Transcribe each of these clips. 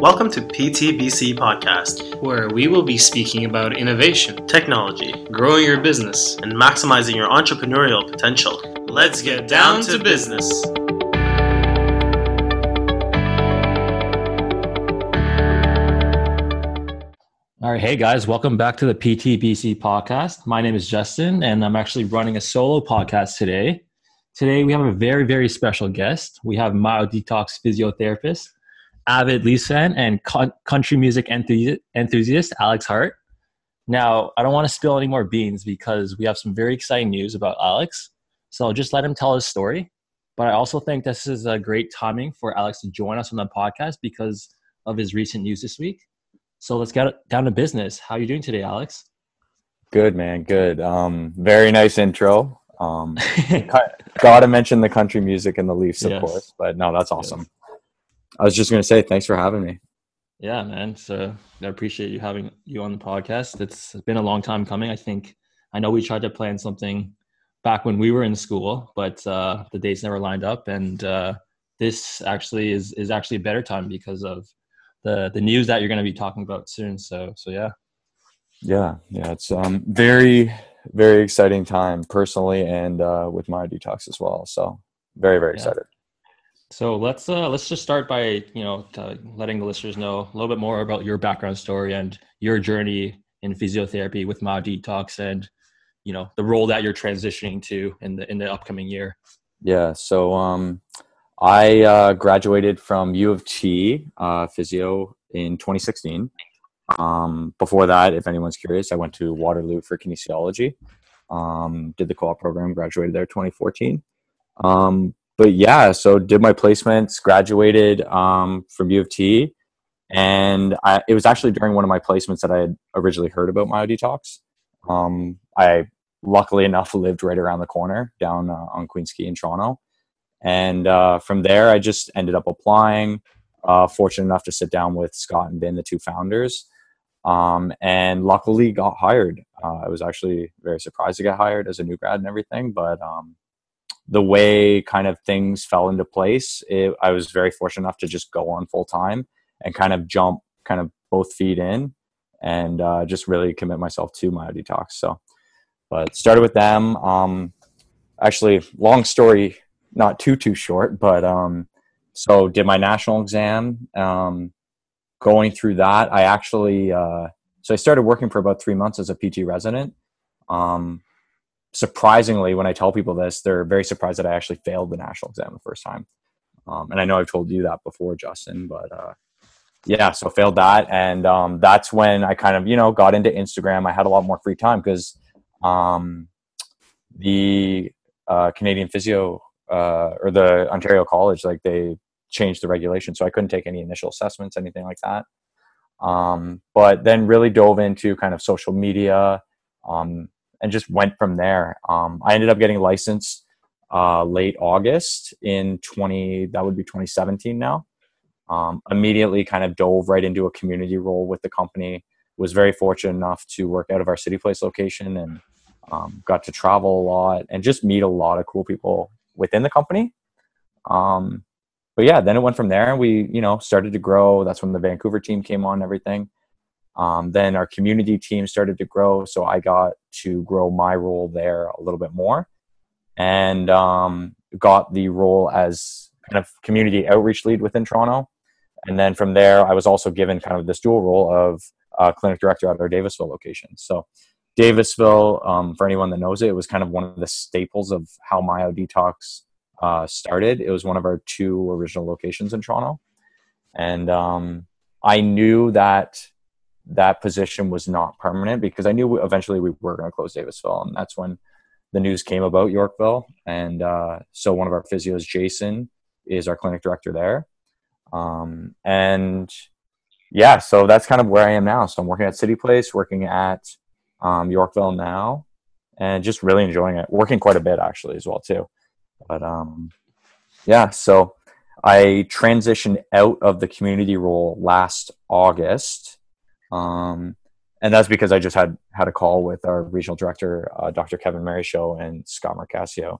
Welcome to PTBC Podcast, where we will be speaking about innovation, technology, growing your business, and maximizing your entrepreneurial potential. Let's get down to business. All right, hey guys, welcome back to the PTBC podcast. My name is Justin, and I'm actually running a solo podcast today. Today, we have a very, very special guest. We have Myo Detox physiotherapist, avid Leafs fan, and country music enthusiast, Alex Hart. Now, I don't want to spill any more beans because we have some very exciting news about Alex. So I'll just let him tell his story. But I also think this is a great timing for Alex to join us on the podcast because of his recent news this week. So let's get down to business. How are you doing today, Alex? Good, man. Good. Um, very nice intro. Um, gotta mention the country music and the Leafs, of yes. course. But no, that's awesome. Yes. I was just gonna say thanks for having me. Yeah, man. So I appreciate you having you on the podcast. It's been a long time coming. I think I know we tried to plan something back when we were in school, but uh, the dates never lined up. And uh, this actually is is actually a better time because of the the news that you're going to be talking about soon. So so yeah. Yeah, yeah, it's um very very exciting time personally and uh, with Myo Detox as well. So very very yeah. excited. So let's uh, let's just start by you know letting the listeners know a little bit more about your background story and your journey in physiotherapy with Myo Detox and you know the role that you're transitioning to in the in the upcoming year. Yeah. So um, I uh, graduated from U of T uh, physio in 2016. Um, before that, if anyone's curious, I went to Waterloo for kinesiology. Um, did the co-op program, graduated there 2014. Um, but yeah, so did my placements, graduated um, from U of T, and I, it was actually during one of my placements that I had originally heard about Myo Detox. Um, I luckily enough lived right around the corner down uh, on Queens Quay in Toronto, and uh, from there I just ended up applying. Uh, fortunate enough to sit down with Scott and Vin, the two founders, um, and luckily got hired. Uh, I was actually very surprised to get hired as a new grad and everything, but um, the way kind of things fell into place, it, I was very fortunate enough to just go on full time and kind of jump kind of both feet in and uh, just really commit myself to Myo Detox. So, but started with them. Um, actually, long story, not too too short, but um, so did my national exam. Um, going through that, I actually uh, so I started working for about three months as a PT resident. Um, surprisingly, when I tell people this, they're very surprised that I actually failed the national exam the first time. Um, and I know I've told you that before, Justin, but uh, yeah, so failed that, and um, that's when I kind of you know got into Instagram. I had a lot more free time because um, the uh, Canadian Physio uh, or the Ontario College, like they changed the regulation, so I couldn't take any initial assessments, anything like that. Um, but then really dove into kind of social media um, and just went from there. Um, I ended up getting licensed uh, late August in 20, that would be 2017 now. Um, immediately kind of dove right into a community role with the company. Was very fortunate enough to work out of our City Place location and um, got to travel a lot and just meet a lot of cool people within the company. Um, but yeah, then it went from there. and We, you know, started to grow. That's when the Vancouver team came on and everything. Um, then our community team started to grow, so I got to grow my role there a little bit more, and um, got the role as kind of community outreach lead within Toronto. And then from there, I was also given kind of this dual role of uh, clinic director at our Davisville location. So Davisville, um, for anyone that knows it, it was kind of one of the staples of how Myo Detox uh, started. It was one of our two original locations in Toronto, and um, I knew that that position was not permanent because I knew eventually we were going to close Davisville, and that's when the news came about Yorkville. And uh, so one of our physios, Jason, is our clinic director there, um, and yeah, so that's kind of where I am now. So I'm working at City Place, working at um, Yorkville now, and just really enjoying it. Working quite a bit actually as well too. But um, yeah, so I transitioned out of the community role last August. Um, and that's because I just had had a call with our regional director, uh, Dr. Kevin Show and Scott Marcasio.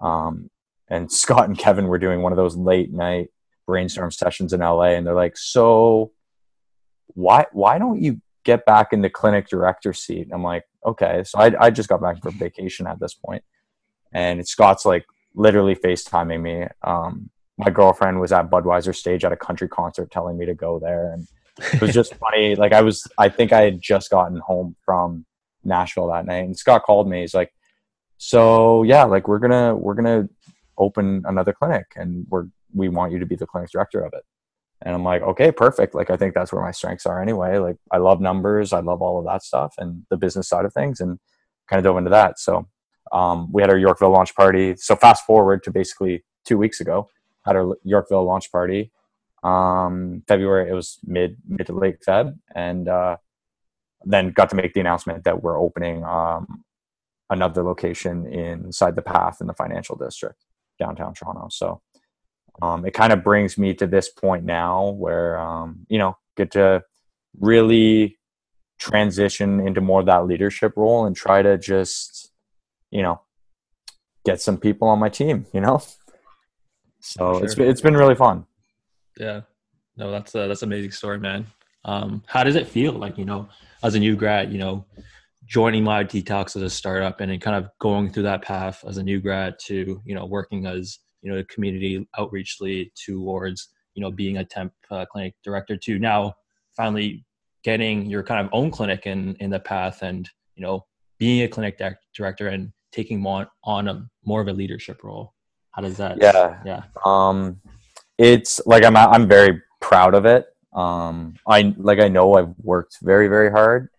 Um, and Scott and Kevin were doing one of those late night brainstorm sessions in LA, and they're like, "So, why why don't you get back in the clinic director seat?" And I'm like, "Okay." So I I just got back from vacation at this point, and Scott's like literally FaceTiming me. Um, my girlfriend was at Budweiser stage at a country concert, telling me to go there, and it was just funny. Like I was, I think I had just gotten home from Nashville that night, and Scott called me. He's like, "So yeah, like we're gonna we're gonna open another clinic, and we're we want you to be the clinic director of it." And I'm like, "Okay, perfect. Like I think that's where my strengths are anyway. Like I love numbers, I love all of that stuff, and the business side of things, and kind of dove into that. So um, we had our Yorkville launch party. So fast forward to basically two weeks ago, had our Yorkville launch party. Um, February it was mid mid to late Feb, and uh, then got to make the announcement that we're opening um, another location inside the Path in the financial district, downtown Toronto. So um, it kind of brings me to this point now where um, you know get to really transition into more of that leadership role and try to just you know get some people on my team. You know, so sure. it's it's been really fun. Yeah, no, that's a, that's an amazing story, man. Um, how does it feel like you know as a new grad, you know, joining Myo Detox as a startup and then kind of going through that path as a new grad to you know working as you know a community outreach lead towards you know being a temp uh, clinic director to now finally getting your kind of own clinic in in the path and you know being a clinic director and taking more on a more of a leadership role. How does that yeah. Yeah. Um it's like i'm i'm very proud of it um, I like I know I've worked very very hard,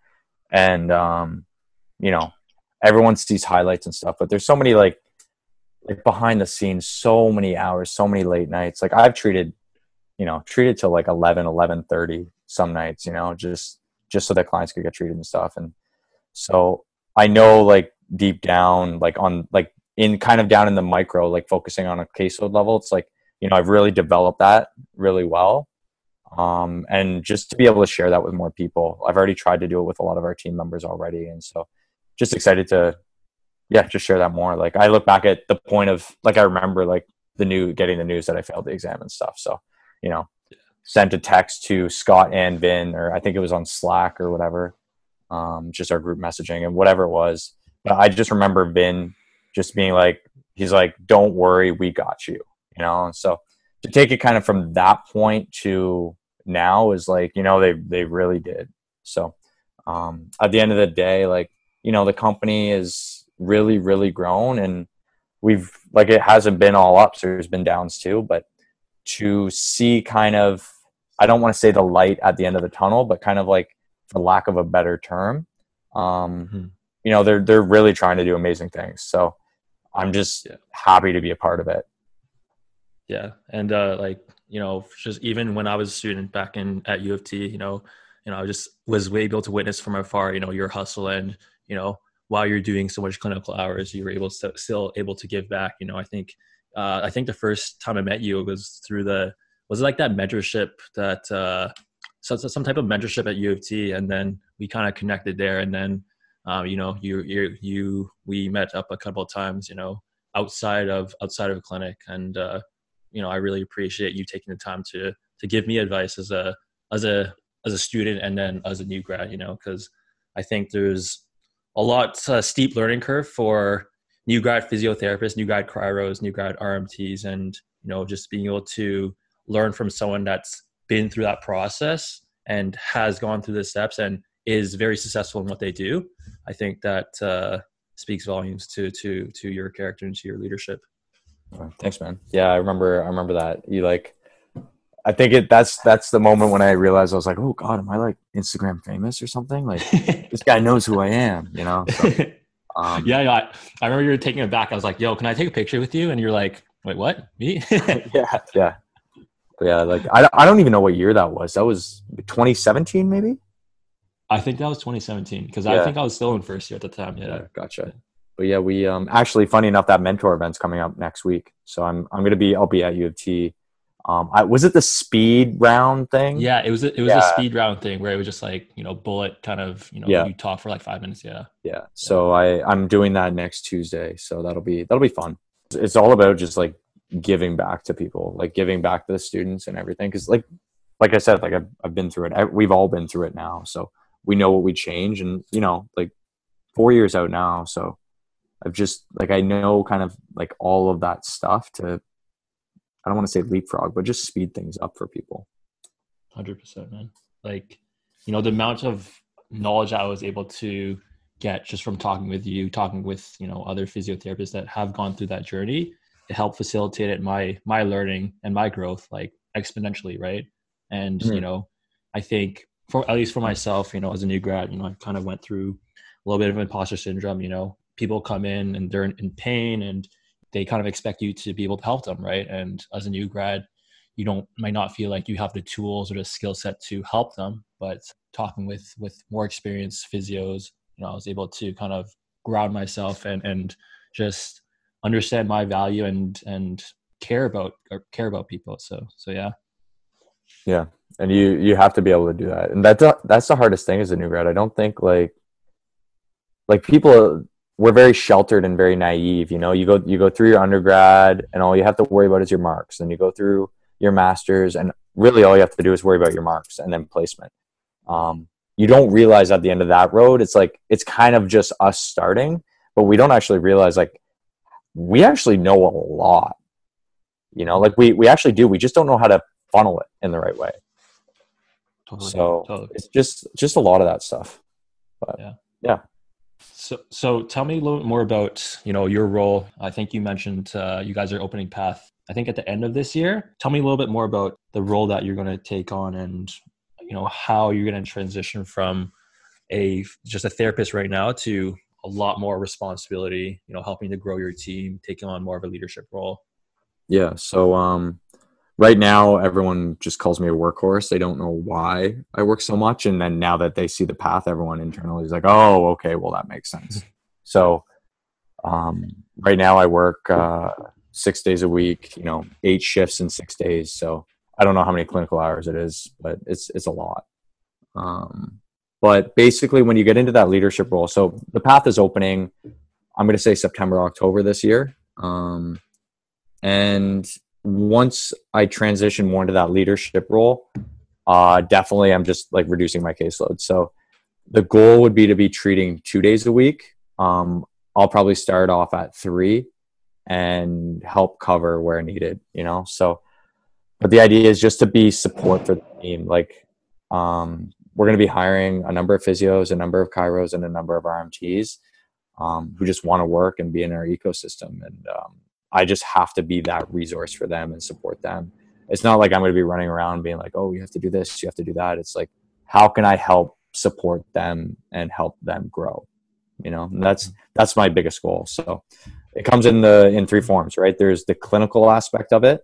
and um, you know, everyone sees highlights and stuff, but there's so many like like behind the scenes, so many hours, so many late nights. Like I've treated, you know, treated till like 11, 11 30 some nights, you know, just just so that clients could get treated and stuff. And so I know like deep down, like on like in kind of down in the micro, like focusing on a caseload level, it's like, you know, I've really developed that really well. Um, and just to be able to share that with more people i've already tried to do it with a lot of our team members already. And so just excited to yeah just share that more. Like i look back at the point of like i remember like the new getting the news that i failed the exam and stuff. So you know sent a text to scott and vin or i think it was on slack or whatever um, just our group messaging and whatever it was. But i just remember vin just being like he's like don't worry we got you you know and so to take it kind of from that point to now is like you know they they really did so um, at the end of the day like you know the company is really really grown and we've like it hasn't been all ups there's been downs too but to see kind of i don't want to say the light at the end of the tunnel but kind of like for lack of a better term um, mm-hmm. you know they're they're really trying to do amazing things so i'm just yeah. happy to be a part of it yeah and uh like you know, just even when I was a student back in at U of T, you know, you know, I just was able to witness from afar, you know, your hustle and, you know, while you're doing so much clinical hours, you were able to still able to give back. You know, I think, uh, I think the first time I met you was through the, was it like that mentorship that, uh, so, so some type of mentorship at U of T, and then we kind of connected there, and then, um, you know, you, you, you, we met up a couple of times, you know, outside of outside of a clinic, and uh, you know, I really appreciate you taking the time to to give me advice as a as a as a student and then as a new grad. You know, because I think there's a lot uh, steep learning curve for new grad physiotherapists, new grad chiros, new grad RMTs, and you know, just being able to learn from someone that's been through that process and has gone through the steps and is very successful in what they do. I think that uh, speaks volumes to to to your character and to your leadership. Thanks, man. Yeah, I remember. I remember that. You like. I think it. That's that's the moment when I realized I was like, oh God, am I like Instagram famous or something? Like this guy knows who I am. You know. So, um, yeah, yeah. I, I remember you were taking it back. I was like, yo, can I take a picture with you? And you're like, wait, what? Me? yeah, yeah, yeah. Like I, I don't even know what year that was. That was 2017, maybe. I think that was 2017 because yeah. I think I was still in first year at the time. Yeah. yeah gotcha but yeah, we um actually funny enough that mentor event's coming up next week. So I'm I'm gonna be I'll be at U of T. Um, I, was it the speed round thing? Yeah, it was. A, it was yeah. a speed round thing where it was just like you know bullet kind of you know yeah. you talk for like five minutes. Yeah. Yeah. So I I'm doing that next Tuesday. So that'll be that'll be fun. It's all about just like giving back to people, like giving back to the students and everything. Because like like I said, like I've I've been through it. I, we've all been through it now, so we know what we change, and you know, like four years out now, so I've just like I know kind of like all of that stuff to I don't want to say leapfrog, but just speed things up for people. Hundred percent, man. Like, you know, the amount of knowledge I was able to get just from talking with you, talking with you know other physiotherapists that have gone through that journey, it helped facilitate my my learning and my growth like exponentially, right? And mm-hmm. you know, I think for at least for myself, you know, as a new grad, you know, I kind of went through a little bit of imposter syndrome. You know, people come in and they're in pain and they kind of expect you to be able to help them, right? And as a new grad, you don't might not feel like you have the tools or the skill set to help them, but talking with with more experienced physios, you know, I was able to kind of ground myself and and just understand my value and and care about or care about people. So so yeah. Yeah, and you you have to be able to do that, and that's that's the hardest thing as a new grad. I don't think like like people we're very sheltered and very naive. You know, you go you go through your undergrad, and all you have to worry about is your marks. Then you go through your masters, and really all you have to do is worry about your marks and then placement. Um, you don't realize at the end of that road, it's like it's kind of just us starting, but we don't actually realize like we actually know a lot. You know, like we we actually do. We just don't know how to funnel it in the right way. Totally, so totally. it's just just a lot of that stuff. But yeah. yeah. So, so tell me a little bit more about you know your role. I think you mentioned uh, you guys are opening path. I think at the end of this year. Tell me a little bit more about the role that you're going to take on, and you know how you're going to transition from a just a therapist right now to a lot more responsibility. You know, helping to grow your team, taking on more of a leadership role. Yeah. So, um, right now everyone just calls me a workhorse. They don't know why i work so much. And then now that they see the path everyone internally is like oh okay well that makes sense. So um, right now i work uh, six days a week you know eight shifts in six days. So i don't know how many clinical hours it is but it's it's a lot. Um, but basically when you get into that leadership role so the path is opening i'm going to say september october this year. Um, and once I transition more into that leadership role, uh, definitely I'm just like reducing my caseload. So the goal would be to be treating two days a week. Um, I'll probably start off at three and help cover where needed, you know? So, but the idea is just to be support for the team. Like, um, we're going to be hiring a number of physios, a number of chiros, and a number of RMTs um, who just want to work and be in our ecosystem. And um, I just have to be that resource for them and support them. It's not like I'm going to be running around being like, oh, you have to do this, you have to do that. It's like, how can I help support them and help them grow? You know, and that's that's my biggest goal. So it comes in the in three forms, right? There's the clinical aspect of it,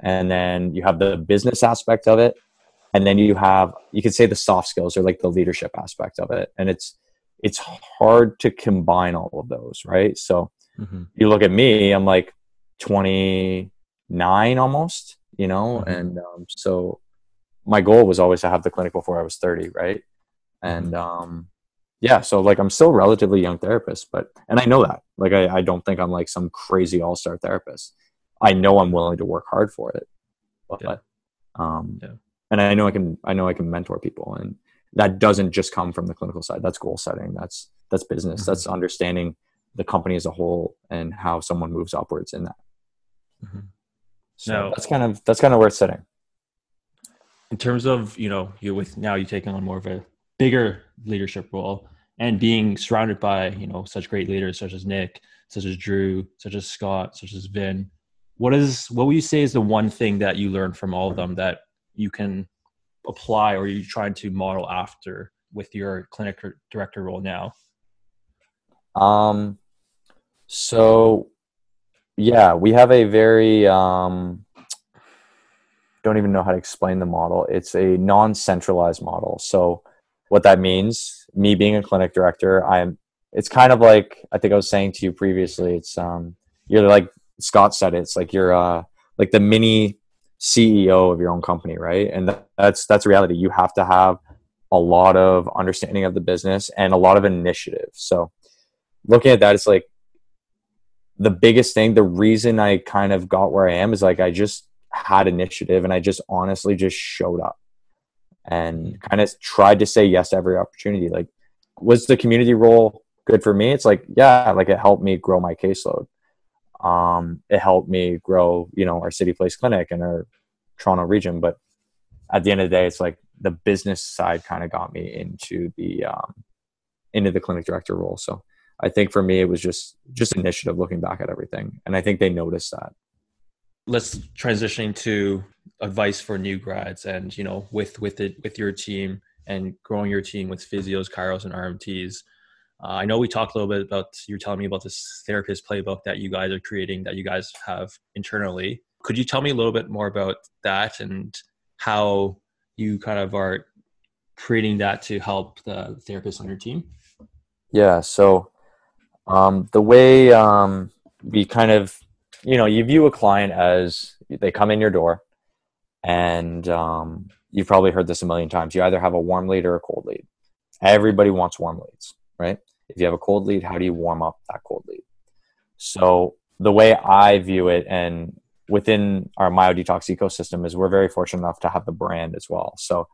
and then you have the business aspect of it, and then you have you could say the soft skills or like the leadership aspect of it. And it's it's hard to combine all of those, right? So mm-hmm. you look at me, I'm like 29 almost, you know, mm-hmm. and um, so my goal was always to have the clinic before I was 30, right? And mm-hmm. um, yeah, so like I'm still relatively young therapist, but and I know that. Like I, I don't think I'm like some crazy all star therapist. I know I'm willing to work hard for it. But yeah. um yeah. and I know I can I know I can mentor people and that doesn't just come from the clinical side. That's goal setting. That's that's business. Mm-hmm. That's understanding the company as a whole and how someone moves upwards in that. Mm-hmm. So now, that's kind of that's kind of where it's sitting. In terms of you know you with now you taking on more of a bigger leadership role and being surrounded by you know such great leaders such as Nick, such as Drew, such as Scott, such as Vin. What is what would you say is the one thing that you learned from all of them that you can apply or you're trying to model after with your clinic director role now? Um, so yeah, we have a very um, don't even know how to explain the model. It's a non-centralized model. So what that means, me being a clinic director, I'm it's kind of like I think I was saying to you previously, it's um you're like Scott said it, it's like you're uh like the mini CEO of your own company, right? And that's that's reality. You have to have a lot of understanding of the business and a lot of initiative. So looking at that, it's like the biggest thing, the reason I kind of got where I am is like I just had initiative and I just honestly just showed up and kind of tried to say yes to every opportunity. Like, was the community role good for me? It's like, yeah, like it helped me grow my caseload. Um, it helped me grow, you know, our city place clinic and our Toronto region. But at the end of the day, it's like the business side kind of got me into the um, into the clinic director role. So I think for me, it was just just initiative, looking back at everything, and I think they noticed that. Let's transition to advice for new grads, and you know, with with it with your team and growing your team with physios, chiros, and RMTs. Uh, I know we talked a little bit about you're telling me about this therapist playbook that you guys are creating that you guys have internally. Could you tell me a little bit more about that and how you kind of are creating that to help the therapists on your team? Yeah. So um, the way um, we kind of, you know, you view a client as they come in your door, and um, you've probably heard this a million times. You either have a warm lead or a cold lead. Everybody wants warm leads, right? If you have a cold lead, how do you warm up that cold lead? So the way I view it, and within our myodetox ecosystem, is we're very fortunate enough to have the brand as well. So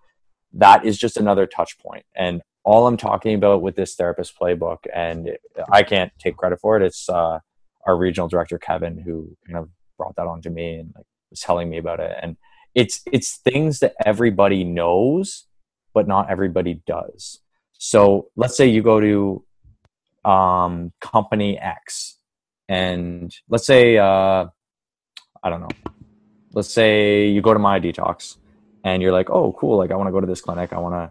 that is just another touch point. And all I'm talking about with this therapist playbook, and I can't take credit for it. It's uh, our regional director Kevin who kind of brought that on to me and like was telling me about it. And it's it's things that everybody knows, but not everybody does. So let's say you go to um, company X, and let's say uh, I don't know. Let's say you go to Myo Detox, and you're like, oh, cool. Like I want to go to this clinic. I want to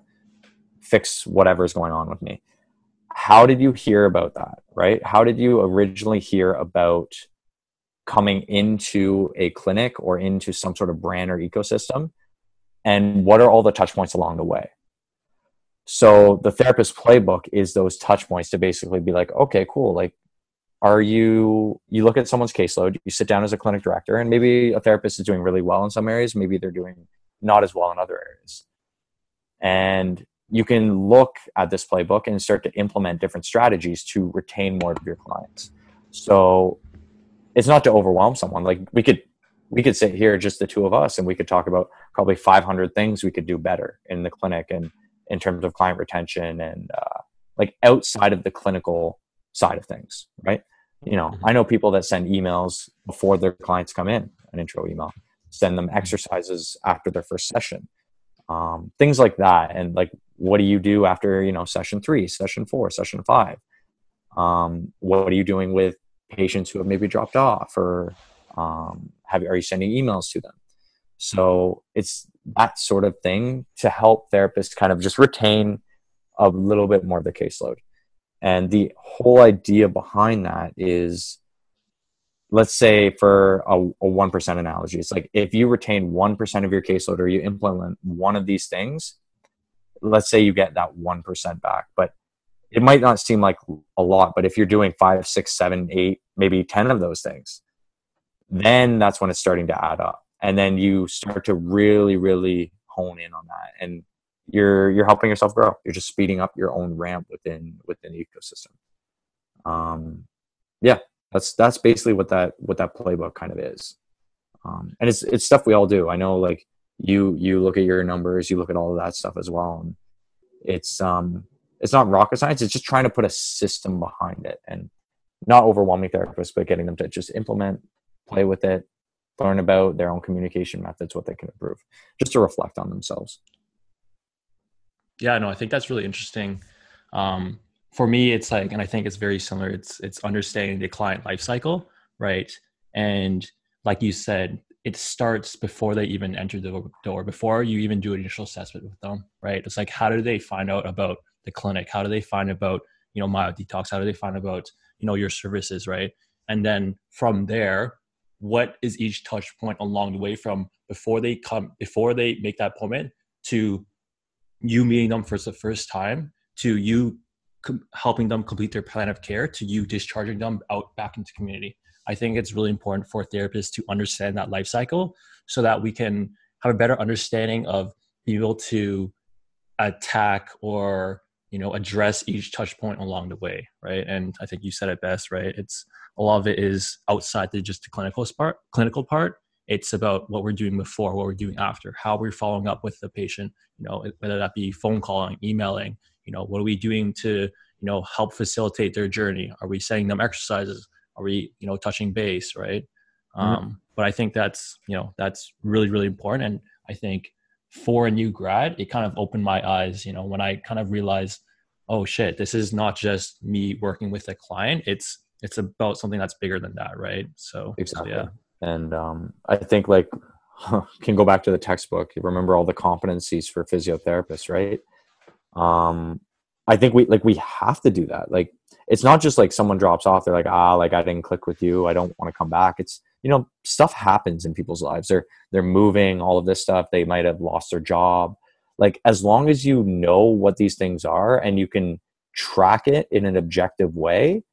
fix whatever's going on with me. How did you hear about that, right? How did you originally hear about coming into a clinic or into some sort of brand or ecosystem? And what are all the touch points along the way? So the therapist playbook is those touch points to basically be like, okay, cool. Like, are you, you look at someone's caseload, you sit down as a clinic director, and maybe a therapist is doing really well in some areas, maybe they're doing not as well in other areas. And you can look at this playbook and start to implement different strategies to retain more of your clients. So it's not to overwhelm someone. Like we could we could sit here just the two of us and we could talk about probably 500 things we could do better in the clinic and in terms of client retention and uh, like outside of the clinical side of things, right? You know, mm-hmm. I know people that send emails before their clients come in, an intro email, send them exercises after their first session, um, things like that. And like what do you do after you know session three session four session five? Um, what are you doing with patients who have maybe dropped off or um, have are you sending emails to them? So it's that sort of thing to help therapists kind of just retain a little bit more of the caseload. And the whole idea behind that is let's say for a, a 1% analogy it's like if you retain 1% of your caseload or you implement one of these things let's say you get that 1% back but it might not seem like a lot but if you're doing five six seven eight maybe 10 of those things then that's when it's starting to add up. And then you start to really really hone in on that. And you're you're helping yourself grow. You're just speeding up your own ramp within within the ecosystem. Um yeah that's that's basically what that what that playbook kind of is. Um and it's it's stuff we all do. I know like you you look at your numbers you look at all of that stuff as well. And it's um it's not rocket science. It's just trying to put a system behind it and not overwhelming therapists but getting them to just implement play with it learn about their own communication methods what they can improve just to reflect on themselves. Yeah no i think that's really interesting. Um, for me it's like and i think it's very similar it's it's understanding the client life cycle right and like you said it starts before they even enter the door, before you even do an initial assessment with them, right? It's like, how do they find out about the clinic? How do they find about, you know, myodetox? How do they find about, you know, your services, right? And then from there, what is each touch point along the way from before they come, before they make that appointment to you meeting them for the first time to you com- helping them complete their plan of care to you discharging them out back into community. I think it's really important for therapists to understand that life cycle so that we can have a better understanding of being able to attack or you know address each touch point along the way right? And i think you said it best right? It's a lot of it is outside the just the clinical part clinical part. It's about what we're doing before what we're doing after how we're following up with the patient you know whether that be phone calling emailing you know what are we doing to you know help facilitate their journey? Are we sending them exercises? Are we you know touching base right? Mm-hmm. um, but i think that's you know that's really really important. And i think for a new grad it kind of opened my eyes you know when i kind of realized oh shit this is not just me working with a client. It's it's about something that's bigger than that right? So exactly. so, yeah. And um, i think like can go back to the textbook. You remember all the competencies for physiotherapists right um, i think we like we have to do that. Like it's not just like someone drops off they're like ah like i didn't click with you i don't want to come back. It's you know stuff happens in people's lives. They're they're moving all of this stuff they might have lost their job. Like as long as you know what these things are and you can track it in an objective way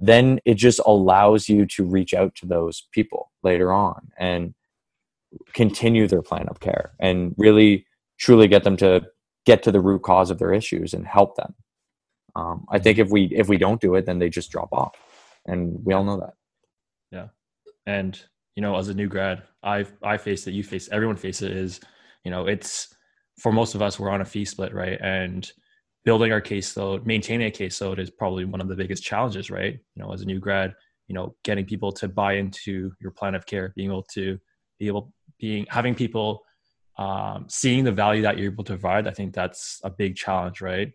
then it just allows you to reach out to those people later on and continue their plan of care and really truly get them to get to the root cause of their issues and help them. Um, i think if we if we don't do it then they just drop off. And we all know that. Yeah. And you know as a new grad i i face it you face everyone face it is you know it's for most of us we're on a fee split right? And building our caseload, maintaining a caseload is probably one of the biggest challenges, right? You know, as a new grad, you know, getting people to buy into your plan of care, being able to be able, being having people um, seeing the value that you're able to provide. I think that's a big challenge, right?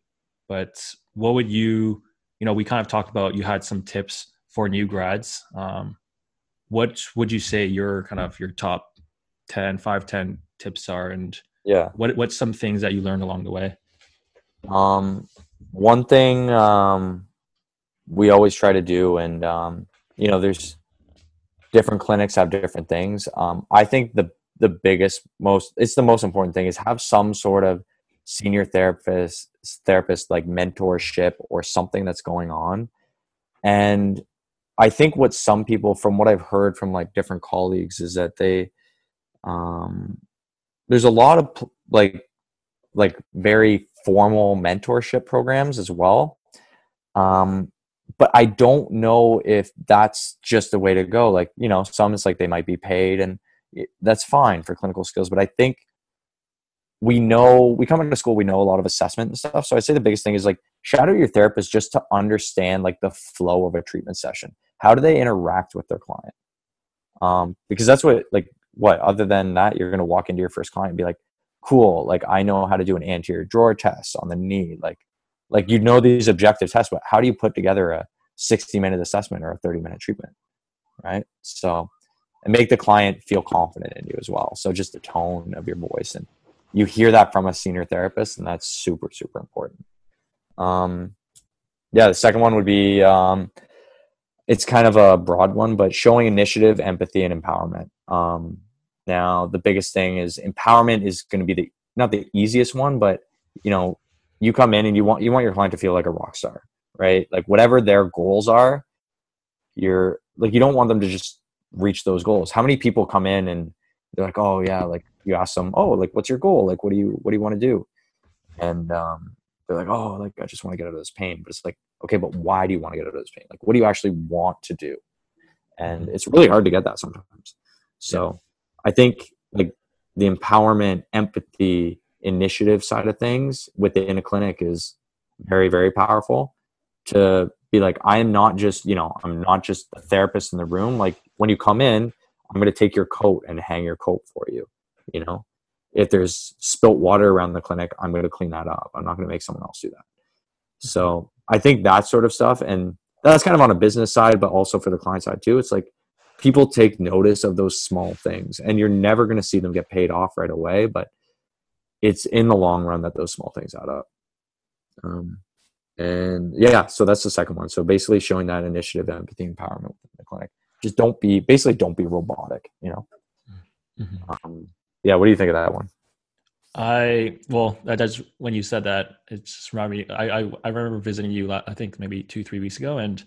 But what would you, you know, we kind of talked about you had some tips for new grads. Um, what would you say your kind of your top 10, 5, 10 tips are? And yeah, what what's some things that you learned along the way? Um, one thing um, we always try to do, and um, you know, there's different clinics have different things. Um, I think the the biggest, most it's the most important thing is have some sort of senior therapist therapist like mentorship or something that's going on. And I think what some people, from what I've heard from like different colleagues, is that they um, there's a lot of like like very formal mentorship programs as well. Um, but I don't know if that's just the way to go. Like, you know, some it's like they might be paid and that's fine for clinical skills. But I think we know, we come into school, we know a lot of assessment and stuff. So I'd say the biggest thing is like shadow your therapist just to understand like the flow of a treatment session. How do they interact with their client? Um, because that's what, like, what, other than that, you're going to walk into your first client and be like, cool like i know how to do an anterior drawer test on the knee like like you know these objective tests but how do you put together a 60 minute assessment or a 30 minute treatment right so and make the client feel confident in you as well. So just the tone of your voice and you hear that from a senior therapist and that's super super important. Um yeah the second one would be um it's kind of a broad one but showing initiative empathy and empowerment. Um now the biggest thing is empowerment is going to be the not the easiest one but you know you come in and you want you want your client to feel like a rock star right? Like whatever their goals are you're like you don't want them to just reach those goals? How many people come in and they're like oh yeah like you ask them oh like what's your goal? Like what do you what do you want to do? And um, they're like oh like i just want to get out of this pain. But it's like okay but why do you want to get out of this pain? Like what do you actually want to do? And it's really hard to get that sometimes. So I think like the empowerment, empathy, initiative side of things within a clinic is very, very powerful to be like, I am not just, you know, I'm not just a therapist in the room. Like when you come in, I'm going to take your coat and hang your coat for you. You know, if there's spilt water around the clinic, I'm going to clean that up. I'm not going to make someone else do that. So I think that sort of stuff, and that's kind of on a business side, but also for the client side too. It's like people take notice of those small things and you're never going to see them get paid off right away but it's in the long run that those small things add up um, and yeah so that's the second one so basically showing that initiative empathy empowerment within the clinic just don't be basically don't be robotic you know mm-hmm. um, yeah what do you think of that one I well, that's when you said that. It just reminded me. I, I I remember visiting you. I think maybe two three weeks ago, and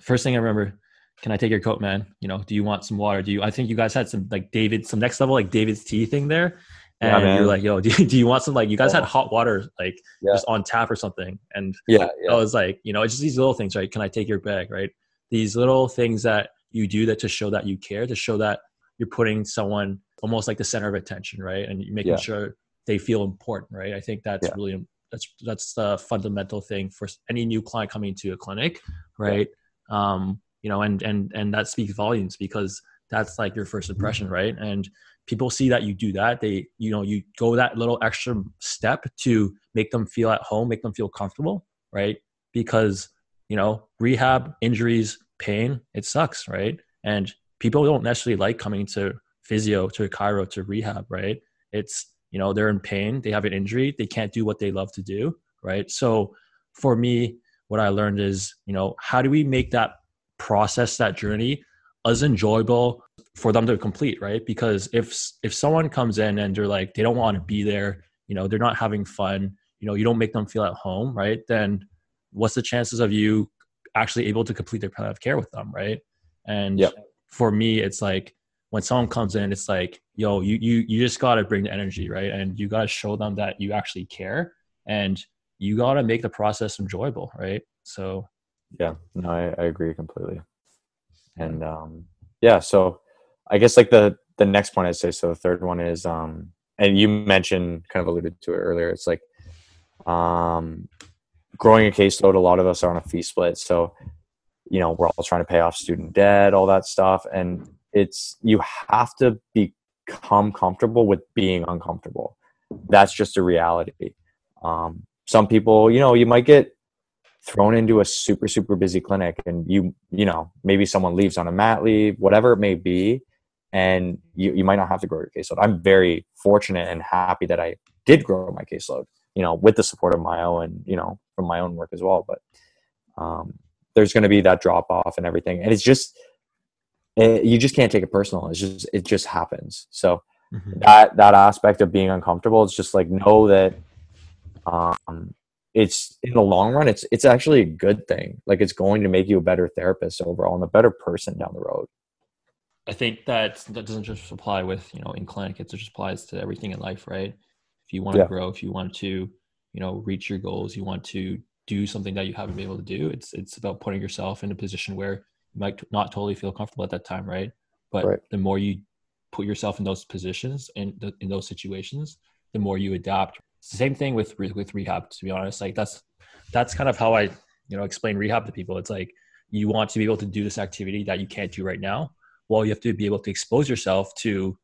first thing I remember can I take your coat, man? You know, do you want some water? Do you? I think you guys had some like David, some next level like David's tea thing there, and Yeah, you're like, "Yo, do you, do you want some like you guys had Oh. hot water like Yeah. just on tap or something?" And Yeah, I was like, you know, it's just these little things, right? Can I take your bag, right? These little things that you do that to show that you care, to show that you're putting someone almost like the center of attention, right? And you're making Yeah. sure they feel important, right? I think that's Yeah. really that's that's the fundamental thing for any new client coming to a clinic, right? Um, you know, and and and that speaks volumes because that's like your first impression, right? And people see that you do that, they you know you go that little extra step to make them feel at home, make them feel comfortable, right? Because you know rehab, injuries, pain, it sucks, right? And people don't necessarily like coming to physio, to chiro, to rehab, right? It's you know they're in pain, they have an injury, they can't do what they love to do, right? So for me, what I learned is you know how do we make that process, that journey, as enjoyable for them to complete, right? Because if if someone comes in and they're like they don't want to be there, you know, they're not having fun, you know, you don't make them feel at home, right? Then what's the chances of you actually able to complete their plan of care with them, right? And Yep. for me, it's like when someone comes in, it's like, yo, you you you just gotta bring the energy, right? And you gotta show them that you actually care, and you gotta make the process enjoyable, right? So yeah. No, I, I agree completely. And um, yeah, so I guess like the the next point I'd say. So the third one is um, and you mentioned kind of alluded to it earlier. It's like um, growing a caseload. A lot of us are on a fee split, so you know we're all trying to pay off student debt, all that stuff, and it's you have to become comfortable with being uncomfortable. That's just a reality. Um, some people, you know, you might get thrown into a super super busy clinic and you you know maybe someone leaves on a mat leave whatever it may be and you, you might not have to grow your caseload i'm very fortunate and happy that i did grow my caseload you know with the support of Mayo and you know from my own work as well but um, there's going to be that drop off and everything and it's just it, you just can't take it personal it's just it just happens so that that aspect of being uncomfortable it's just like know that um it's in the long run it's it's actually a good thing like it's going to make you a better therapist overall and a better person down the road I think that that doesn't just apply with you know in clinic. It just applies to everything in life, right? If you want to Yeah. grow, if you want to, you know, reach your goals, you want to do something that you haven't been able to do. It's it's about putting yourself in a position where you might not totally feel comfortable at that time, right? But Right. the more you put yourself in those positions and in, in those situations, the more you adapt. It's the same thing with re- with rehab. To be honest, like that's that's kind of how I you know explain rehab to people. It's like you want to be able to do this activity that you can't do right now well you have to be able to expose yourself to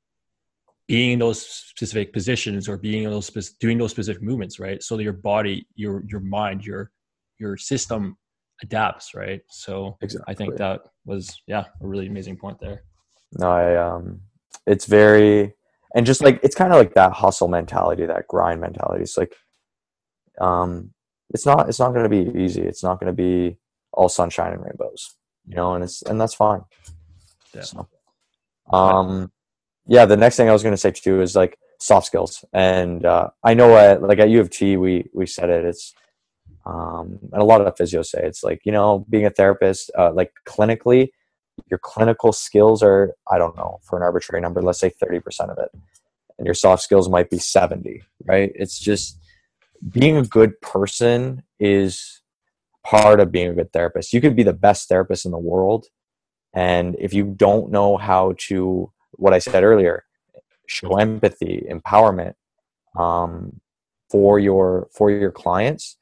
being in those specific positions or being in those spec- doing those specific movements right? So that your body your your mind your your system adapts right? So exactly i think that was yeah a really amazing point there. No i um it's very and just like it's kind of like that hustle mentality that grind mentality. It's like um it's not it's not going to be easy. It's not going to be all sunshine and rainbows you know and it's and that's fine. Yeah. so um yeah the next thing i was going to say too is like soft skills. And uh i know at like at u of t we we said it it's um and a lot of the physios say it's like you know being a therapist uh like clinically your clinical skills are i don't know for an arbitrary number let's say 30% of it. And your soft skills might be 70 right? It's just being a good person is part of being a good therapist. You could be the best therapist in the world and if you don't know how to what i said earlier show empathy empowerment um, for your for your clients.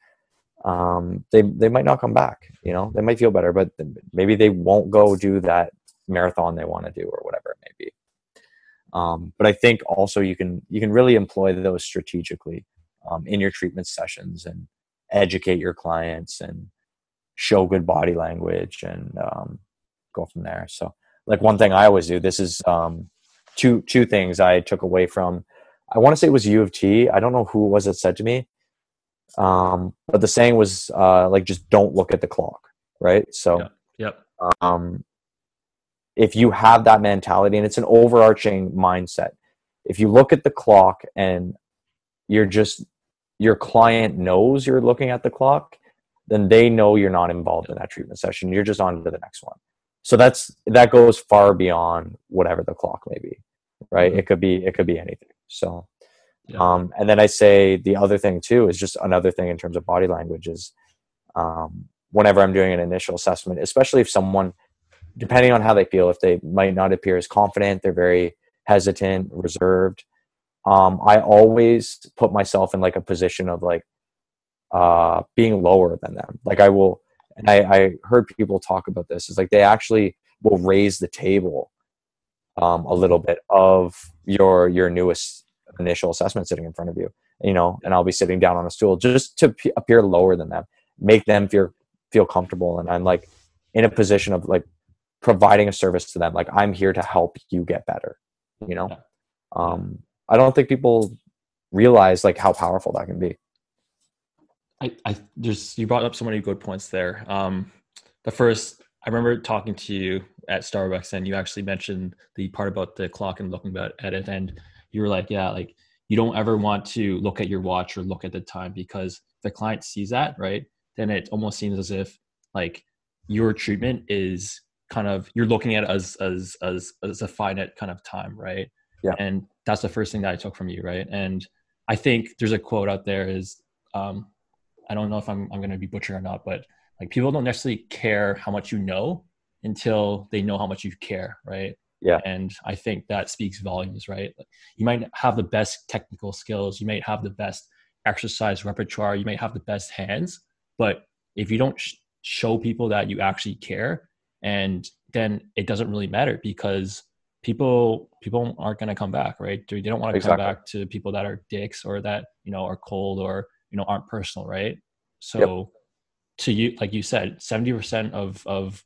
Um, they they might not come back you know they might feel better but maybe they won't go do that marathon they want to do or whatever it may be. Um, but i think also you can you can really employ those strategically um, in your treatment sessions and educate your clients and show good body language and um, go from there. So like one thing i always do this is um, two two things i took away from i want to say it was u of t i don't know who it was that said to me um, but the saying was uh, like just don't look at the clock right? So Yeah. yep. um, if you have that mentality and it's an overarching mindset if you look at the clock and you're just your client knows you're looking at the clock then they know you're not involved in that treatment session. You're just on to the next one so that's that goes far beyond whatever the clock may be right Mhm. it could be it could be anything so Yeah. Um, and then I say the other thing too is just another thing in terms of body language is um, whenever I'm doing an initial assessment, especially if someone, depending on how they feel, if they might not appear as confident, they're very hesitant, reserved. Um, I always put myself in like a position of like uh, being lower than them. Like I will, and I, I heard people talk about this. Is like they actually will raise the table um, a little bit of your your newest initial assessment sitting in front of you. You know, and I'll be sitting down on a stool just to p- appear lower than them, make them feel feel comfortable, and I'm like in a position of like providing a service to them. Like I'm here to help you get better. You know, um, I don't think people realize like how powerful that can be. I, I there's you brought up so many good points there. Um, the first, I remember talking to you at Starbucks, and you actually mentioned the part about the clock and looking at it, and you were like, yeah, like you don't ever want to look at your watch or look at the time because the client sees that, right? Then it almost seems as if like your treatment is kind of you're looking at it as as as as a finite kind of time, right? Yeah. And that's the first thing that I took from you, right? And I think there's a quote out there is um, I don't know if I'm I'm going to be butchering or not, but like people don't necessarily care how much you know until they know how much you care, right? Yeah. And I think that speaks volumes, right? Like, You might have the best technical skills, you might have the best exercise repertoire, you might have the best hands, but if you don't sh- show people that you actually care, and then it doesn't really matter because people people aren't going to come back, right? They they don't want to Exactly. come back to people that are dicks or that you know are cold or you know aren't personal, right? So to you, like you said, seventy percent of of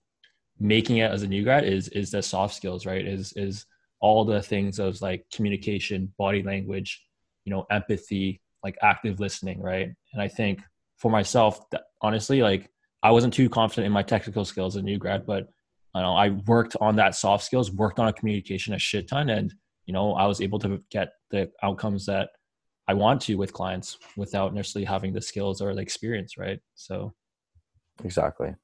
making it as a new grad is is the soft skills, right? Is is all the things of like communication, body language, you know, empathy, like active listening, right? And I think for myself, that, honestly, like I wasn't too confident in my technical skills as a new grad, but I know I worked on that soft skills, worked on a communication a shit ton, and you know I was able to get the outcomes that I want to with clients without necessarily having the skills or the experience, right? So Exactly.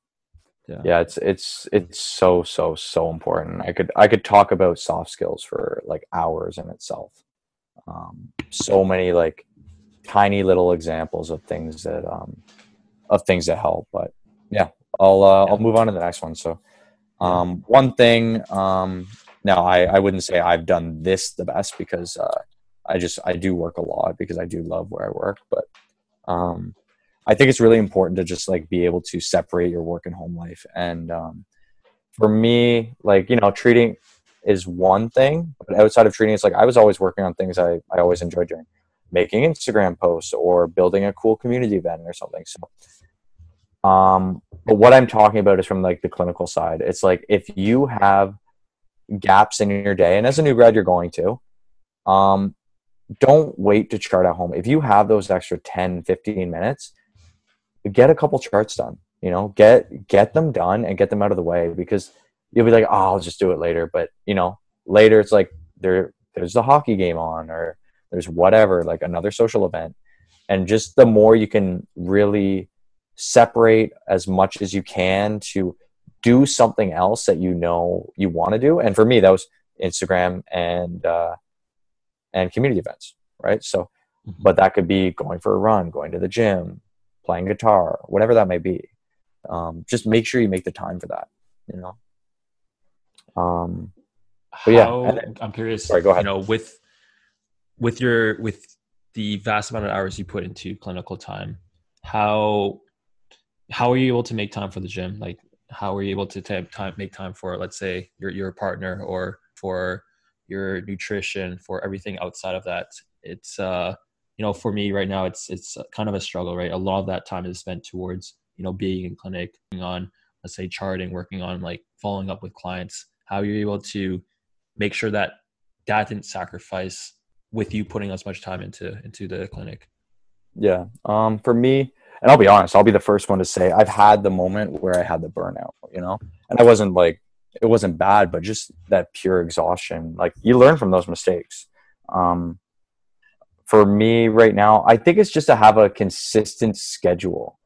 Yeah. yeah it's it's it's so so so important i could i could talk about soft skills for like hours in itself um so many like tiny little examples of things that um of things that help but yeah i'll uh, i'll move on to the next one so um one thing um now i i wouldn't say i've done this the best because uh i just i do work a lot because i do love where i work but um I think it's really important to just like be able to separate your work and home life. And um, for me, like you know, treating is one thing, but outside of treating, it's like I was always working on things I I always enjoyed doing, making Instagram posts or building a cool community event or something. So, um, but what I'm talking about is from like the clinical side. It's like if you have gaps in your day, and as a new grad, you're going to. Um, don't wait to chart at home. If you have those extra 10, 15 minutes, get a couple charts done you know get get them done and get them out of the way because you'll be like oh i'll just do it later. But you know later it's like there there's the hockey game on or there's whatever like another social event. And just the more you can really separate as much as you can to do something else that you know you want to do. And for me that was instagram and uh and community events right so but that could be going for a run going to the gym playing guitar, whatever that may be. Um, just make sure you make the time for that. You know. Um, But yeah, How- and then- I'm curious. Sorry, go ahead. You know, with with your with the vast amount of hours you put into clinical time, how how are you able to make time for the gym? Like, how are you able to take time make time for, let's say, your your partner or for your nutrition, for everything outside of that? It's uh, you know, for me right now, it's it's kind of a struggle, right? A lot of that time is spent towards you know being in clinic, on let's say charting, working on like following up with clients. How you're you able to make sure that that didn't sacrifice with you putting as much time into into the clinic yeah. Um, for me, and I'll be honest, I'll be the first one to say I've had the moment where I had the burnout. You know, and I wasn't like it wasn't bad, but just that pure exhaustion. Like you learn from those mistakes. Um, for me right now, I think it's just to have a consistent schedule.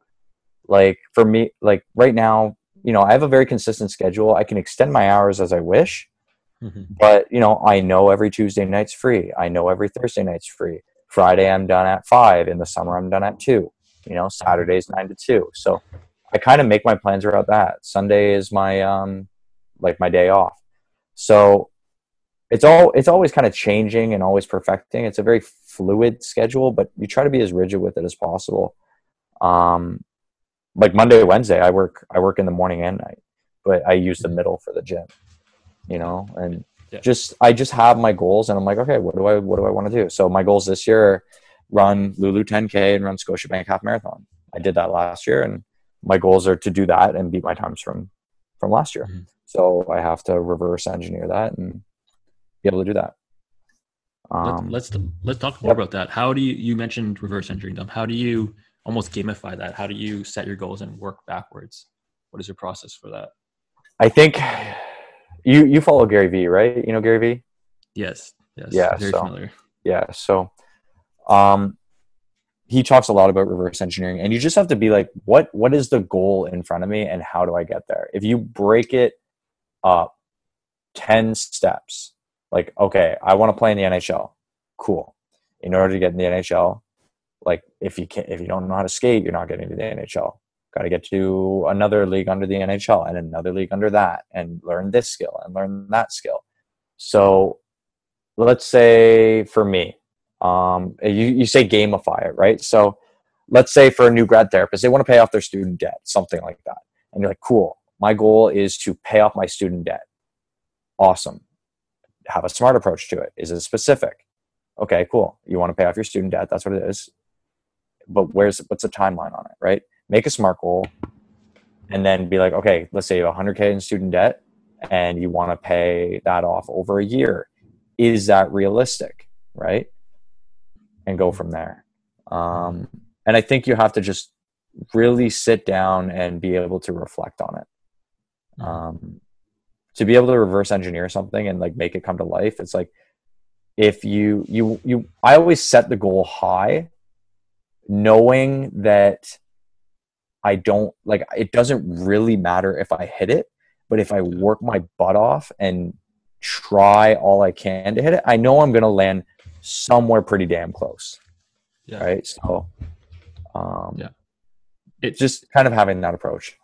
Like for me, like right now, you know, I have a very consistent schedule. I can extend my hours as I wish, but you know, I know every Tuesday night's free. I know every Thursday night's free. Friday I'm done at five. In the summer I'm done at two. You know, Saturdays nine to two. So I kind of make my plans around that. Sunday is my um like my day off. So it's all it's always kind of changing and always perfecting. It's a very fluid schedule, but you try to be as rigid with it as possible. Um, like Monday, Wednesday, I work I work in the morning and night, but I use the middle for the gym. You know, and yeah. just I just have my goals, and I'm like, okay, what do I what do I want to do? So my goals this year are run Lulu 10K and run Scotiabank half marathon. I did that last year, and my goals are to do that and beat my times from from last year. Mm-hmm. So I have to reverse engineer that and be able to do that. Um, let's let's talk more yep. about that. How do you you mentioned reverse engineering them? How do you almost gamify that? How do you set your goals and work backwards? What is your process for that? I think you you follow Gary Vee, right? You know Gary Vee? Yes. Yes. Yeah. Very so, familiar. Yeah. So, um, he talks a lot about reverse engineering, and you just have to be like, what what is the goal in front of me, and how do I get there? If you break it up ten steps, like okay i want to play in the nhl cool. In order to get in the nhl like if you can't if you don't know how to skate you're not getting to the nhl got to get to another league under the nhl and another league under that and learn this skill and learn that skill. So let's say for me um, you, you say gamify it right? So let's say for a new grad therapist they want to pay off their student debt something like that. And you're like cool my goal is to pay off my student debt awesome have a smart approach to it. Is it specific? Okay, cool. You want to pay off your student debt. That's what it is. But where's what's the timeline on it, right? Make a smart goal and then be like, okay, let's say you have 100K in student debt and you want to pay that off over a year. Is that realistic, right? And go from there. Um, and I think you have to just really sit down and be able to reflect on it. Mm-hmm. Um, to be able to reverse engineer something and like make it come to life it's like if you you you i always set the goal high knowing that i don't like it doesn't really matter if i hit it but if i work my butt off and try all i can to hit it i know i'm going to land somewhere pretty damn close. Yeah. right? So um yeah. It's just kind of having that approach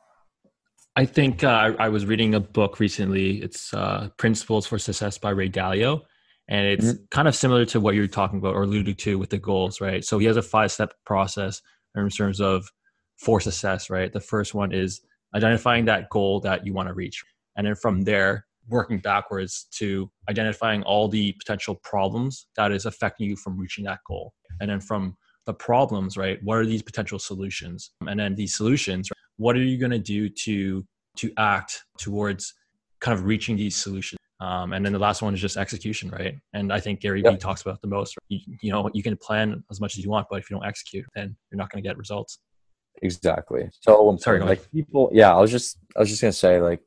I think uh, I, I, was reading a book recently. It's uh, Principles for Success by Ray Dalio. And it's mm-hmm. kind of similar to what you're talking about or alluding to with the goals, right? So he has a five step process in terms of for success, right? The first one is identifying that goal that you want to reach. And then from there, working backwards to identifying all the potential problems that is affecting you from reaching that goal. And then from the problems, right? What are these potential solutions? And then these solutions, what are you going to do to to act towards kind of reaching these solutions um, and then the last one is just execution right and i think gary yep. vee talks about the most you, you know you can plan as much as you want but if you don't execute then you're not going to get results exactly so I'm sorry like people yeah i was just i was just going to say like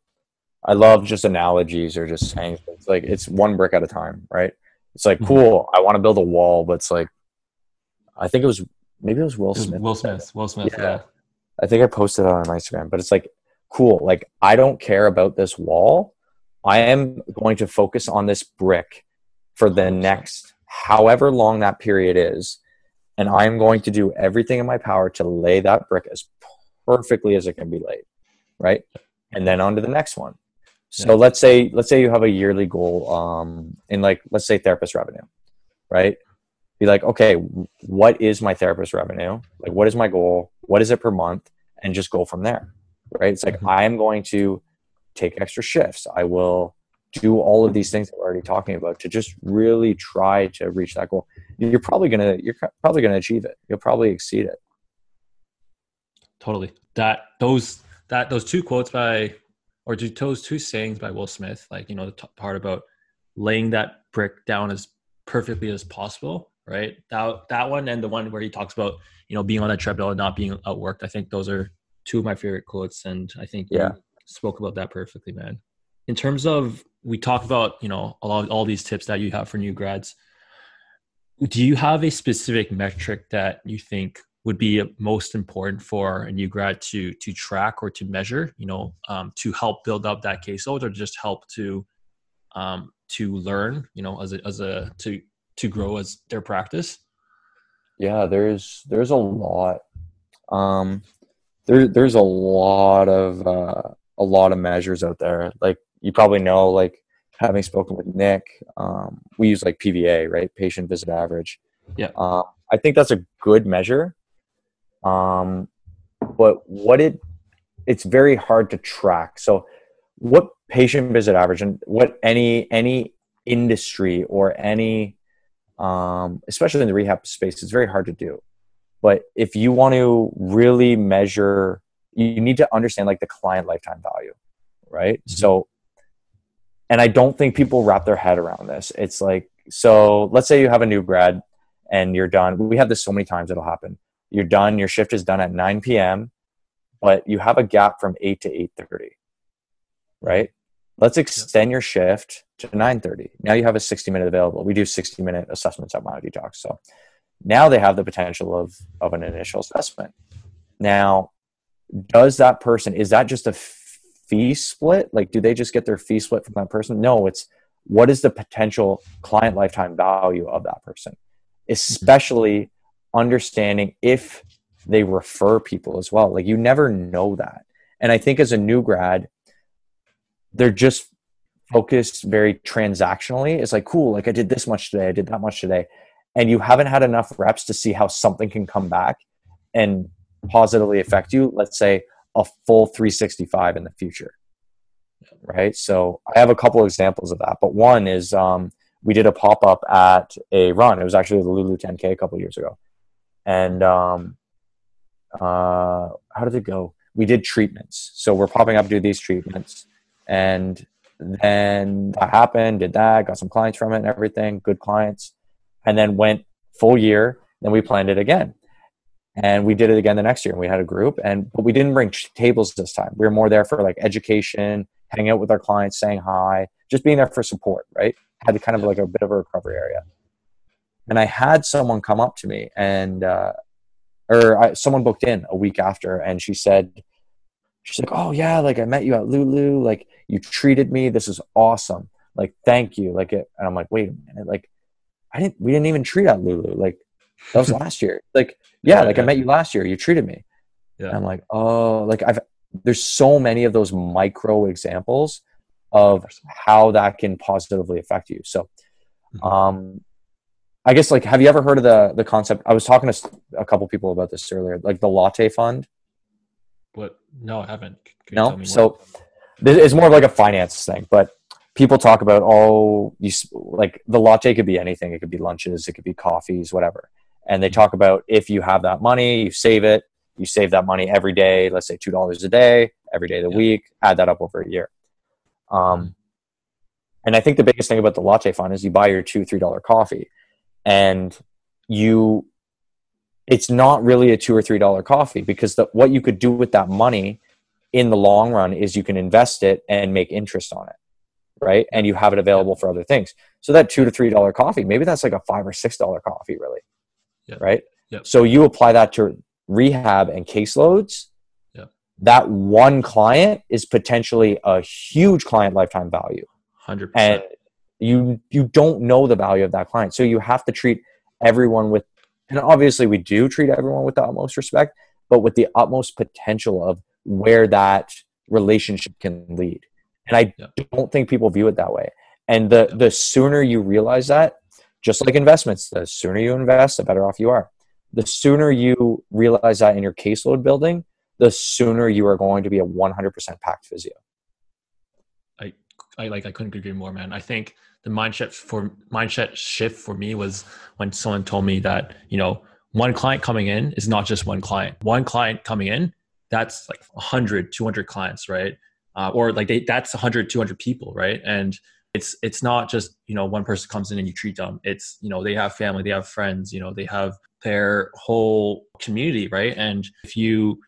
i love just analogies or just saying it's like it's one brick at a time right it's like mm-hmm. cool i want to build a wall but it's like i think it was maybe it was will smith will smith will smith yeah. yeah. I think I posted it on my Instagram, but it's like cool. Like I don't care about this wall. I am going to focus on this brick for the next however long that period is. And I'm going to do everything in my power to lay that brick as perfectly as it can be laid. Right. And then on to the next one. So yeah. let's say let's say you have a yearly goal um in like let's say therapist revenue, right? Be like, okay, what is my therapist revenue? Like, what is my goal? What is it per month? And just go from there. Right. It's like, mm-hmm. I am going to take extra shifts. I will do all of these things that we're already talking about to just really try to reach that goal. You're probably going to, you're probably going to achieve it. You'll probably exceed it. Totally. That, those, that, those two quotes by, or those two sayings by Will Smith, like, you know, the t- part about laying that brick down as perfectly as possible right? That that one and the one where he talks about you know being on that treadmill and not being outworked. I think those are two of my favorite quotes, and I think yeah spoke about that perfectly, man. In terms of we talk about you know all all these tips that you have for new grads. Do you have a specific metric that you think would be most important for a new grad to to track or to measure? You know, um, to help build up that caseload or just help to um, to learn. You know, as a as a to to grow as their practice? Yeah, there's there's a lot. Um, there there's a lot of uh, a lot of measures out there. Like you probably know, like having spoken with Nick, um, we use like PVA, right? Patient visit average. Yeah. Uh, I think that's a good measure. Um, but what it it's very hard to track. So what patient visit average and what any any industry or any um, especially in the rehab space, it's very hard to do. But if you want to really measure, you need to understand like the client lifetime value, right? Mm-hmm. So, and I don't think people wrap their head around this. It's like, so let's say you have a new grad and you're done. We have this so many times it'll happen. You're done. Your shift is done at 9 p.m., but you have a gap from 8 to 8:30, right? Let's extend your shift to 9:30. Now you have a 60 minute available. We do 60 minute assessments at Myo Detox. So now they have the potential of of an initial assessment. Now, does that person is that just a fee split? Like, do they just get their fee split from that person? No, it's what is the potential client lifetime value of that person, especially understanding if they refer people as well. Like, you never know that. And I think as a new grad, they're just focused very transactionally. It's like, cool, like I did this much today, I did that much today. And you haven't had enough reps to see how something can come back and positively affect you. Let's say a full 365 in the future. Right. So I have a couple examples of that. But one is um, we did a pop up at a run. It was actually the Lulu 10K a couple years ago. And um, uh, how did it go? We did treatments. So we're popping up to do these treatments and then that happened, did that, got some clients from it and everything, good clients. And then went full year. Then we planned it again. And we did it again the next year. And we had a group, and but we didn't bring tables this time. We were more there for like education, hanging out with our clients, saying hi, just being there for support, right? Had kind of like a bit of a recovery area. And I had someone come up to me and, uh, or I, someone booked in a week after, and she said, she's like, "Oh yeah, like I met you at Lulu, like you treated me. This is awesome. Like thank you." Like it, and I'm like, "Wait a minute, like I didn't. We didn't even treat at Lulu. Like that was last year. Like yeah, yeah like yeah. I met you last year. You treated me." Yeah. And I'm like, "Oh, like I've." There's so many of those micro examples of how that can positively affect you. So, mm-hmm. um, I guess like, have you ever heard of the the concept? I was talking to a couple people about this earlier, like the latte fund. What? No, I haven't. no. So it's more of like a finance thing, but people talk about oh, you like the latte could be anything. It could be lunches, it could be coffees, whatever. And they mm-hmm. talk about if you have that money, you save it. You save that money every day. Let's say two dollars a day, every day of the yeah. week. Add that up over a year. Um, mm-hmm. and I think the biggest thing about the latte fund is you buy your two three dollar coffee, and you it's not really a two or three dollar coffee because the, what you could do with that money in the long run is you can invest it and make interest on it right? And you have it available for other things. So that two to three dollar coffee maybe that's like a five or six dollar coffee really yep. right? Yep. so you apply that to rehab and caseloads. Yep. that one client is potentially a huge client lifetime value. 100% and you you don't know the value of that client. So you have to treat everyone with and obviously, we do treat everyone with the utmost respect, but with the utmost potential of where that relationship can lead. And I yeah. don't think people view it that way. And the, the sooner you realize that, just like investments, the sooner you invest, the better off you are. The sooner you realize that in your caseload building, the sooner you are going to be a 100% packed physio. I, I like, I couldn't agree more, man. I think the mindset for mindset shift for me was when someone told me that you know one client coming in is not just one client. One client coming in that's like 100 200 clients right? Uh, or like they, that's 100 200 people right? And it's it's not just you know one person comes in and you treat them. It's you know they have family they have friends you know they have their whole community right? And if you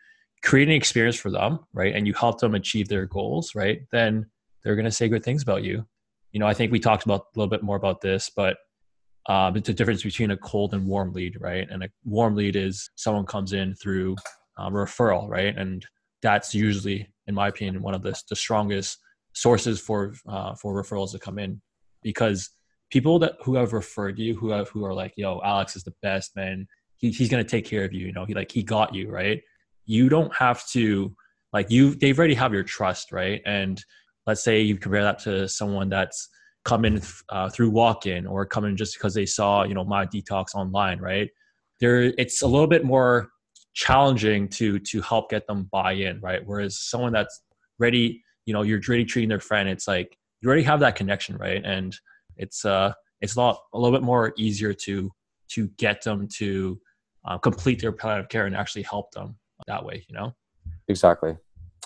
create an experience for them right and you help them achieve their goals right then they're going to say good things about you you know, I think we talked about a little bit more about this, but um, it's a difference between a cold and warm lead, right? And a warm lead is someone comes in through um, referral, right? And that's usually, in my opinion, one of the, the strongest sources for uh, for referrals to come in because people that who have referred you, who have who are like, "Yo, Alex is the best man. he, he's to take care of you you know he like he got you right you don't have to like you they've already have your trust right and let's say you compare that to someone that's coming uh, through walk-in or coming just because they saw you know Myo Detox online right? There it's a little bit more challenging to to help get them buy in right? Whereas someone that's ready you know you're really treating their friend it's like you already have that connection right? And it's uh it's a lot a little bit more easier to to get them to uh, complete their plan of care and actually help them that way you know? Exactly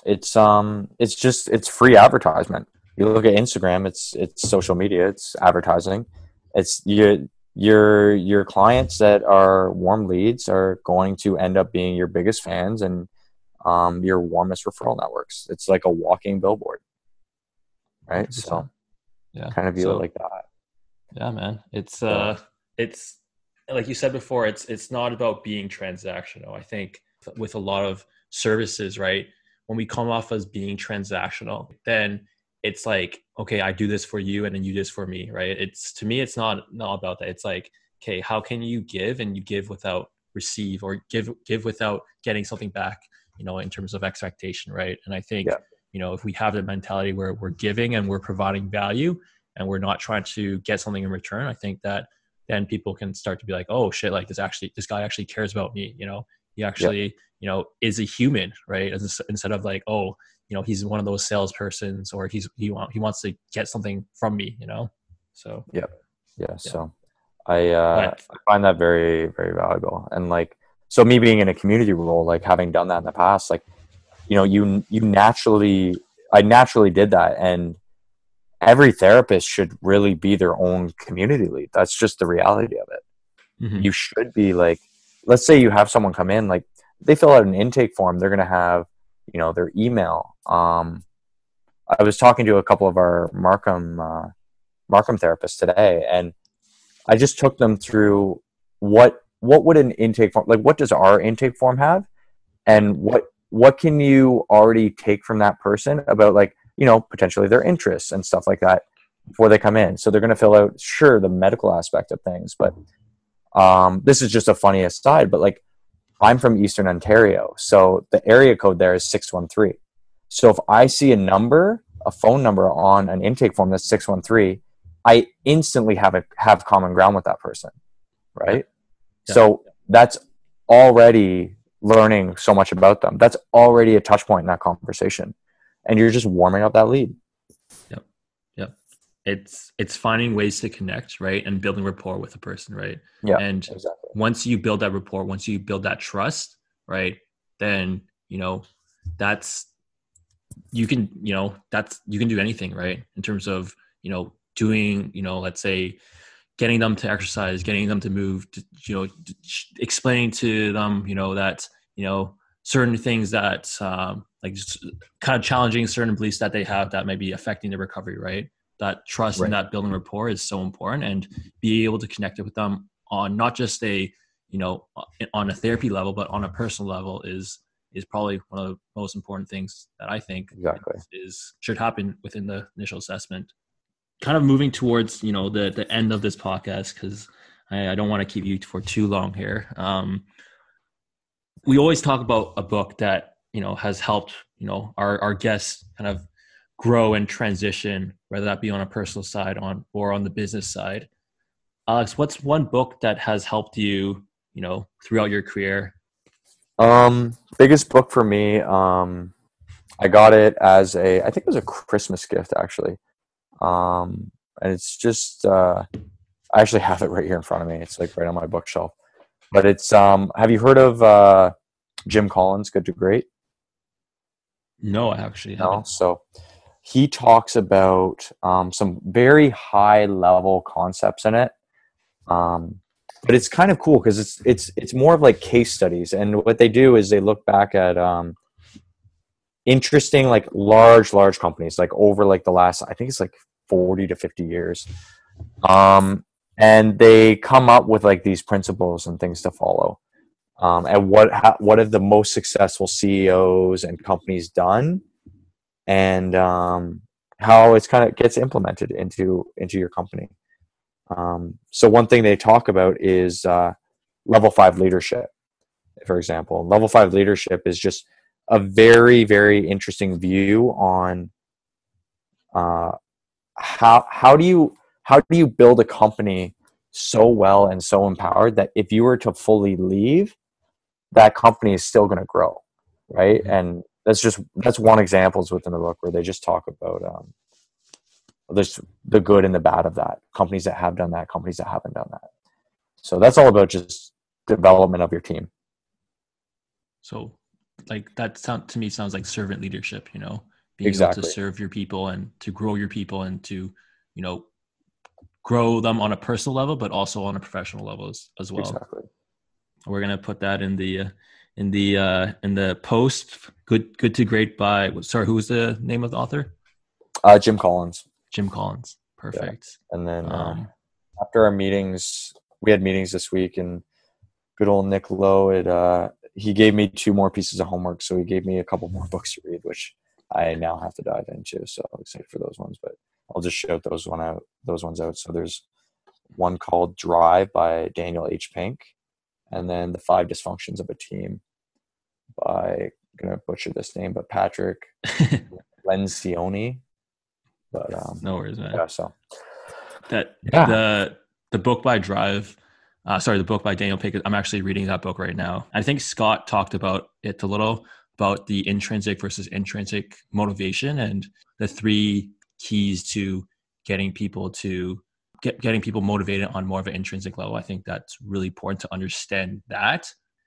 it's um it's just it's free advertisement you look at instagram it's it's social media it's advertising it's you your your clients that are warm leads are going to end up being your biggest fans and um, your warmest referral networks. It's like a walking billboard, right? 100%. So, yeah, kind of view so, it like that. Yeah, man. It's uh, it's like you said before. It's it's not about being transactional. I think with a lot of services, right? When we come off as being transactional, then it's like okay i do this for you and then you do this for me right? It's to me it's not not about that. It's like okay how can you give and you give without receive or give give without getting something back you know in terms of expectation right? And i think yeah. you know if we have the mentality where we're giving and we're providing value and we're not trying to get something in return i think that then people can start to be like oh shit like this actually this guy actually cares about me you know he actually yeah. you know is a human right? As, instead of like oh you know he's one of those salespersons or he's he want he wants to get something from me you know? So. Yeah yeah, yeah. so i uh but, i find that very very valuable. And like so me being in a community role like having done that in the past like you know you you naturally i naturally did that. And every therapist should really be their own community lead. That's just the reality of it. Mm-hmm. you should be like let's say you have someone come in like they fill out an intake form they're going to have you know their email. Um, i was talking to a couple of our markham uh, markham therapists today and i just took them through what what would an intake form like what does our intake form have? And what what can you already take from that person about like you know potentially their interests and stuff like that before they come in? So they're going to fill out sure the medical aspect of things but um, this is just a funny aside but like I'm from Eastern Ontario, so the area code there is 613. So if I see a number, a phone number on an intake form that's 613, I instantly have a have common ground with that person, right? Yeah. So that's already learning so much about them. That's already a touch point in that conversation. And you're just warming up that lead it's it's finding ways to connect right and building rapport with a person right? Yeah and exactly. once you build that rapport once you build that trust right then you know that's you can you know that's you can do anything right? In terms of you know doing you know let's say getting them to exercise getting them to move to, you know explaining to them you know that you know certain things that um, like just kind of challenging certain beliefs that they have that may be affecting their recovery right that trust right. and that building rapport is so important and be able to connect it with them on not just a you know on a therapy level but on a personal level is is probably one of the most important things that i think exactly. is should happen within the initial assessment. Kind of moving towards you know the the end of this podcast because I, I, don't want to keep you for too long here. Um we always talk about a book that you know has helped you know our our guests kind of grow and transition, whether that be on a personal side on or on the business side. Alex, what's one book that has helped you, you know, throughout your career? Um, biggest book for me, um, I got it as a, I think it was a Christmas gift actually. Um, and it's just, uh, I actually have it right here in front of me. It's like right on my bookshelf. But it's, um, have you heard of uh, Jim Collins, Good to Great? No, I actually haven't. No. So he talks about um, some very high level concepts in it. Um, but it's kind of cool because it's it's it's more of like case studies. And what they do is they look back at um, interesting like large large companies like over like the last i think it's like 40 to 50 years. Um, and they come up with like these principles and things to follow. Um, and what ha- what have the most successful ceos and companies done and um, how it's kind of gets implemented into into your company. Um, so one thing they talk about is uh, level five leadership, for example. Level five leadership is just a very, very interesting view on uh, how how do you how do you build a company so well and so empowered that if you were to fully leave, that company is still going to grow, right? Mm-hmm. And that's just that's one examples within the book where they just talk about um, there's the good and the bad of that. Companies that have done that, companies that haven't done that. So that's all about just development of your team. So, like that sound to me sounds like servant leadership. You know, being Exactly. able to serve your people and to grow your people and to, you know, grow them on a personal level, but also on a professional level as, as well. Exactly. We're gonna put that in the uh, in the uh, in the post. Good, good to great by. Sorry, who was the name of the author? Uh, Jim Collins. Jim Collins. Perfect. And then uh, Um, after our meetings, we had meetings this week, and good old Nick Lowe, it, uh, he gave me two more pieces of homework. So he gave me a couple more books to read, which I now have to dive into. So I'm excited for those ones, but I'll just shout those one out, those ones out. So there's one called Drive by Daniel H. Pink, and then the Five Dysfunctions of a Team by I'm gonna butcher this name, but Patrick Lencioni. But um, no worries, man. yeah, so that Yeah. the the book by Drive, uh, sorry, the book by Daniel Pickett. I'm actually reading that book right now. I think Scott talked about it a little about the intrinsic versus intrinsic motivation and the three keys to getting people to get getting people motivated on more of an intrinsic level. I think that's really important to understand that.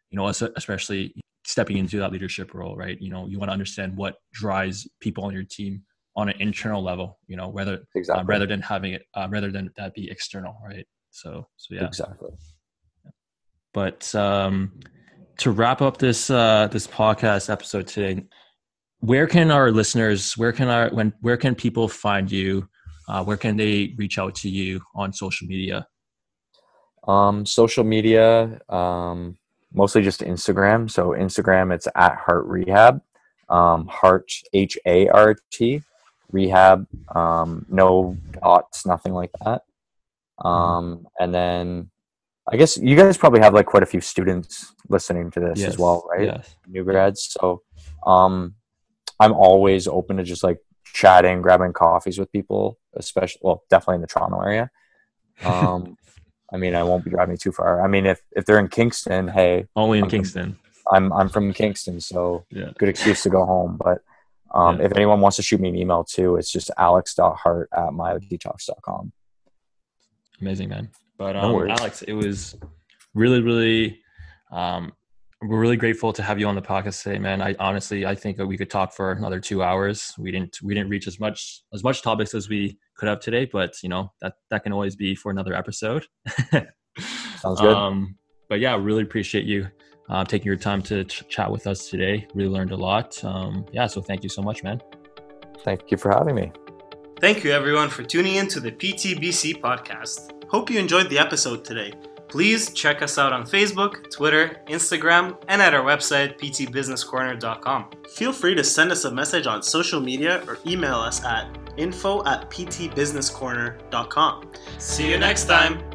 You know, especially stepping into that leadership role, right? You know, you want to understand what drives people on your team on an internal level. You know, whether exactly, uh, rather than having it uh, rather than that be external right so so yeah exactly. but um to wrap up this uh this podcast episode today where can our listeners where can our when where can people find you uh, where can they reach out to you on social media Um, social media, um, mostly just Instagram. So Instagram, it's at Hart Rehab, um, Hart H A R T, Rehab. Um, no dots, nothing like that. Um, and then I guess you guys probably have like quite a few students listening to this as well, right? yes New grads. So, um, I'm always open to just like chatting, grabbing coffees with people, especially well, definitely in the Toronto area. Um, I mean, I won't be driving too far. I mean, if if they're in Kingston, hey, only in I'm from- kingston I'm I'm from Kingston, so yeah good excuse to go home. But um, Yeah. if anyone wants to shoot me an email too, it's just alex.hart at myodetox.com. amazing man but um, worries. alex it was really really um we're really grateful to have you on the podcast today man i honestly i think we could talk for another two hours we didn't we didn't reach as much as much topics as we could have today but you know that that can always be for another episode Sounds good. um but yeah really appreciate you uh, taking your time to ch- chat with us today really learned a lot um yeah so thank you so much man Thank you for having me. Thank you everyone for tuning in to the PTBC podcast. Hope you enjoyed the episode today. Please check us out on Facebook, Twitter, Instagram, and at our website, ptbusinesscorner.com. Feel free to send us a message on social media or email us at info at ptbusinesscorner.com. See you next time!